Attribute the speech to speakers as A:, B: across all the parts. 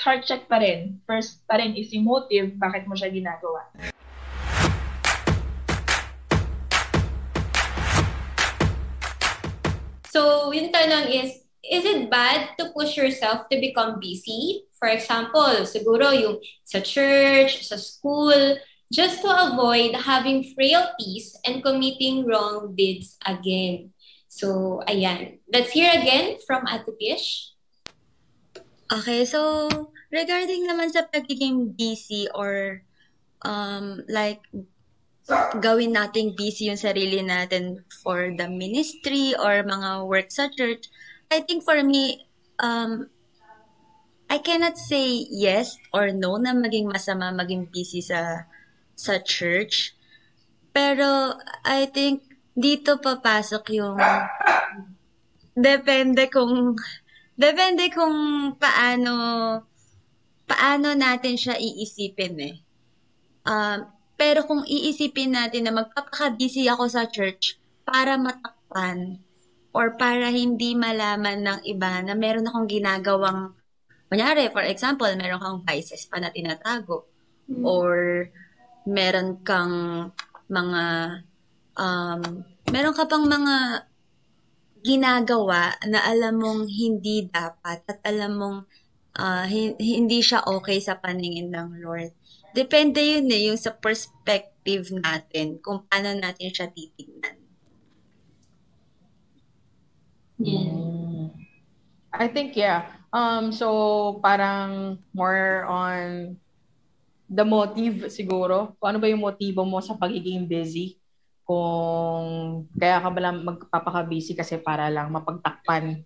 A: heart check pa rin. First pa rin is yung motive, bakit mo siya ginagawa.
B: So, yung tanong is, is it bad to push yourself to become busy? For example, siguro yung sa church, sa school, just to avoid having frailties and committing wrong deeds again. So, ayan. Let's hear again from Ate Pish.
C: Okay, so regarding naman sa pagiging busy or um, like gawin nating busy yung sarili natin for the ministry or mga work sa church, I think for me, um, I cannot say yes or no na maging masama maging busy sa sa church. Pero I think dito papasok yung depende kung depende kung paano paano natin siya iisipin eh. Um, pero kung iisipin natin na magpapaka-busy ako sa church para matakpan or para hindi malaman ng iba na meron akong ginagawang kunyari, for example, meron kang vices pa na tinatago mm. or meron kang mga um, meron ka pang mga ginagawa na alam mong hindi dapat at alam mong uh, hindi siya okay sa paningin ng Lord. Depende yun eh, yung sa perspective natin, kung paano natin siya titignan.
D: Yeah. I think, yeah. Um, so, parang more on the motive siguro. Kung ano ba yung motibo mo sa pagiging busy. Kung kaya ka lang magpapaka-busy kasi para lang mapagtakpan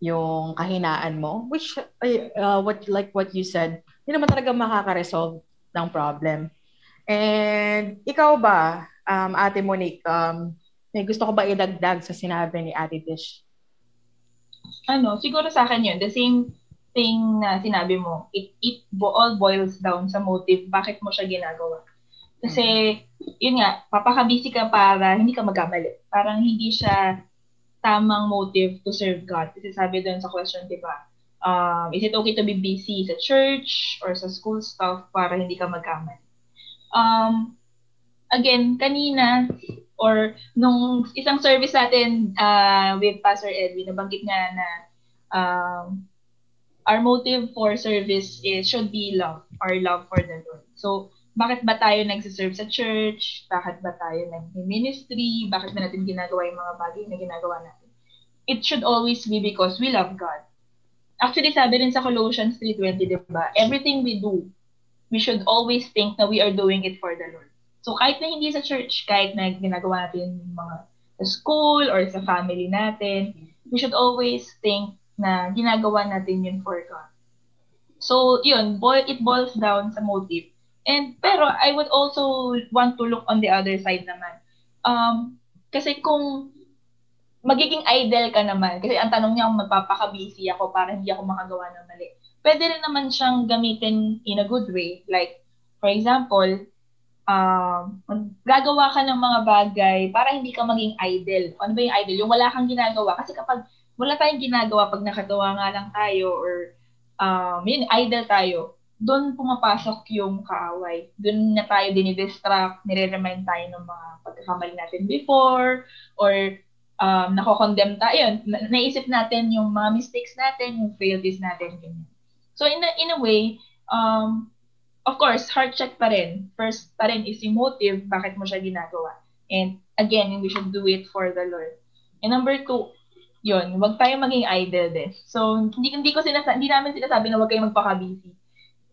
D: yung kahinaan mo. Which, uh, what like what you said, hindi naman talaga makaka-resolve ng problem. And ikaw ba, um, Ate Monique, um, may gusto ko ba idagdag sa sinabi ni Ate Tish?
A: Ano, siguro sa akin yun, the same thing na sinabi mo, it, it all boils down sa motive, bakit mo siya ginagawa. Kasi, yun nga, papakabisi ka para hindi ka magkamali. Parang hindi siya tamang motive to serve God. Kasi sabi doon sa question, di ba, um, is it okay to be busy sa church or sa school stuff para hindi ka magkamali? Um, again, kanina, or nung isang service natin uh, with Pastor Edwin, nabanggit nga na um, our motive for service is should be love, our love for the Lord. So, bakit ba tayo nagsiserve sa church? Bakit ba tayo nag-ministry? Bakit ba natin ginagawa yung mga bagay na ginagawa natin? It should always be because we love God. Actually, sabi rin sa Colossians 3.20, di ba? Everything we do, we should always think na we are doing it for the Lord. So, kahit na hindi sa church, kahit na ginagawa natin mga sa school or sa family natin, we should always think na ginagawa natin yun for God. So, yun, boil, it boils down sa motive. And, pero I would also want to look on the other side naman. Um, kasi kung magiging idol ka naman, kasi ang tanong niya kung magpapaka-busy ako para hindi ako makagawa ng mali. Pwede rin naman siyang gamitin in a good way. Like, for example, um, gagawa ka ng mga bagay para hindi ka maging idol. Ano ba yung idol? Yung wala kang ginagawa. Kasi kapag wala tayong ginagawa pag nakatawa nga lang tayo or um, yun, idle tayo, doon pumapasok yung kaaway. Doon na tayo dinidistract, nire-remind tayo ng mga pagkakamali natin before, or um, nako-condemn tayo. Na- naisip natin yung mga mistakes natin, yung failures natin. Ganyan. So, in a, in a way, um, of course, heart check pa rin. First pa rin is yung motive, bakit mo siya ginagawa. And again, we should do it for the Lord. And number two, yun, wag tayo maging idle din. So, hindi, hindi ko sinasa, hindi namin sinasabi na wag kayong magpaka-busy.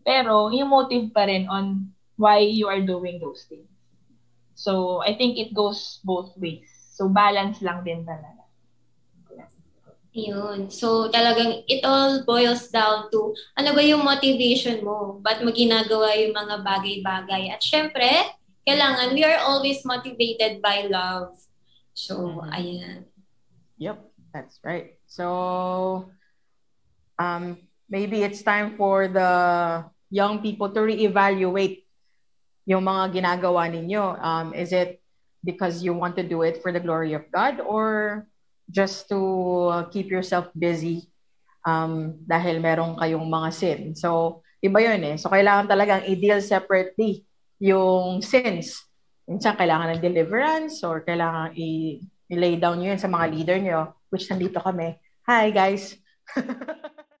A: Pero, yung motive pa rin on why you are doing those things. So, I think it goes both ways. So, balance lang din talaga.
B: Yun. So, talagang it all boils down to ano ba yung motivation mo? Ba't mo ginagawa yung mga bagay-bagay? At syempre, kailangan we are always motivated by love. So, mm-hmm. ayan.
D: Yep. That's right. So um, maybe it's time for the young people to reevaluate yung mga ginagawa ninyo. Um, is it because you want to do it for the glory of God or just to keep yourself busy um, dahil meron kayong mga sin. So, iba yun eh. So, kailangan talagang i-deal separately yung sins. Minsan, kailangan ng deliverance or kailangan i- i-lay down nyo yun sa mga leader nyo, which nandito kami. Hi, guys!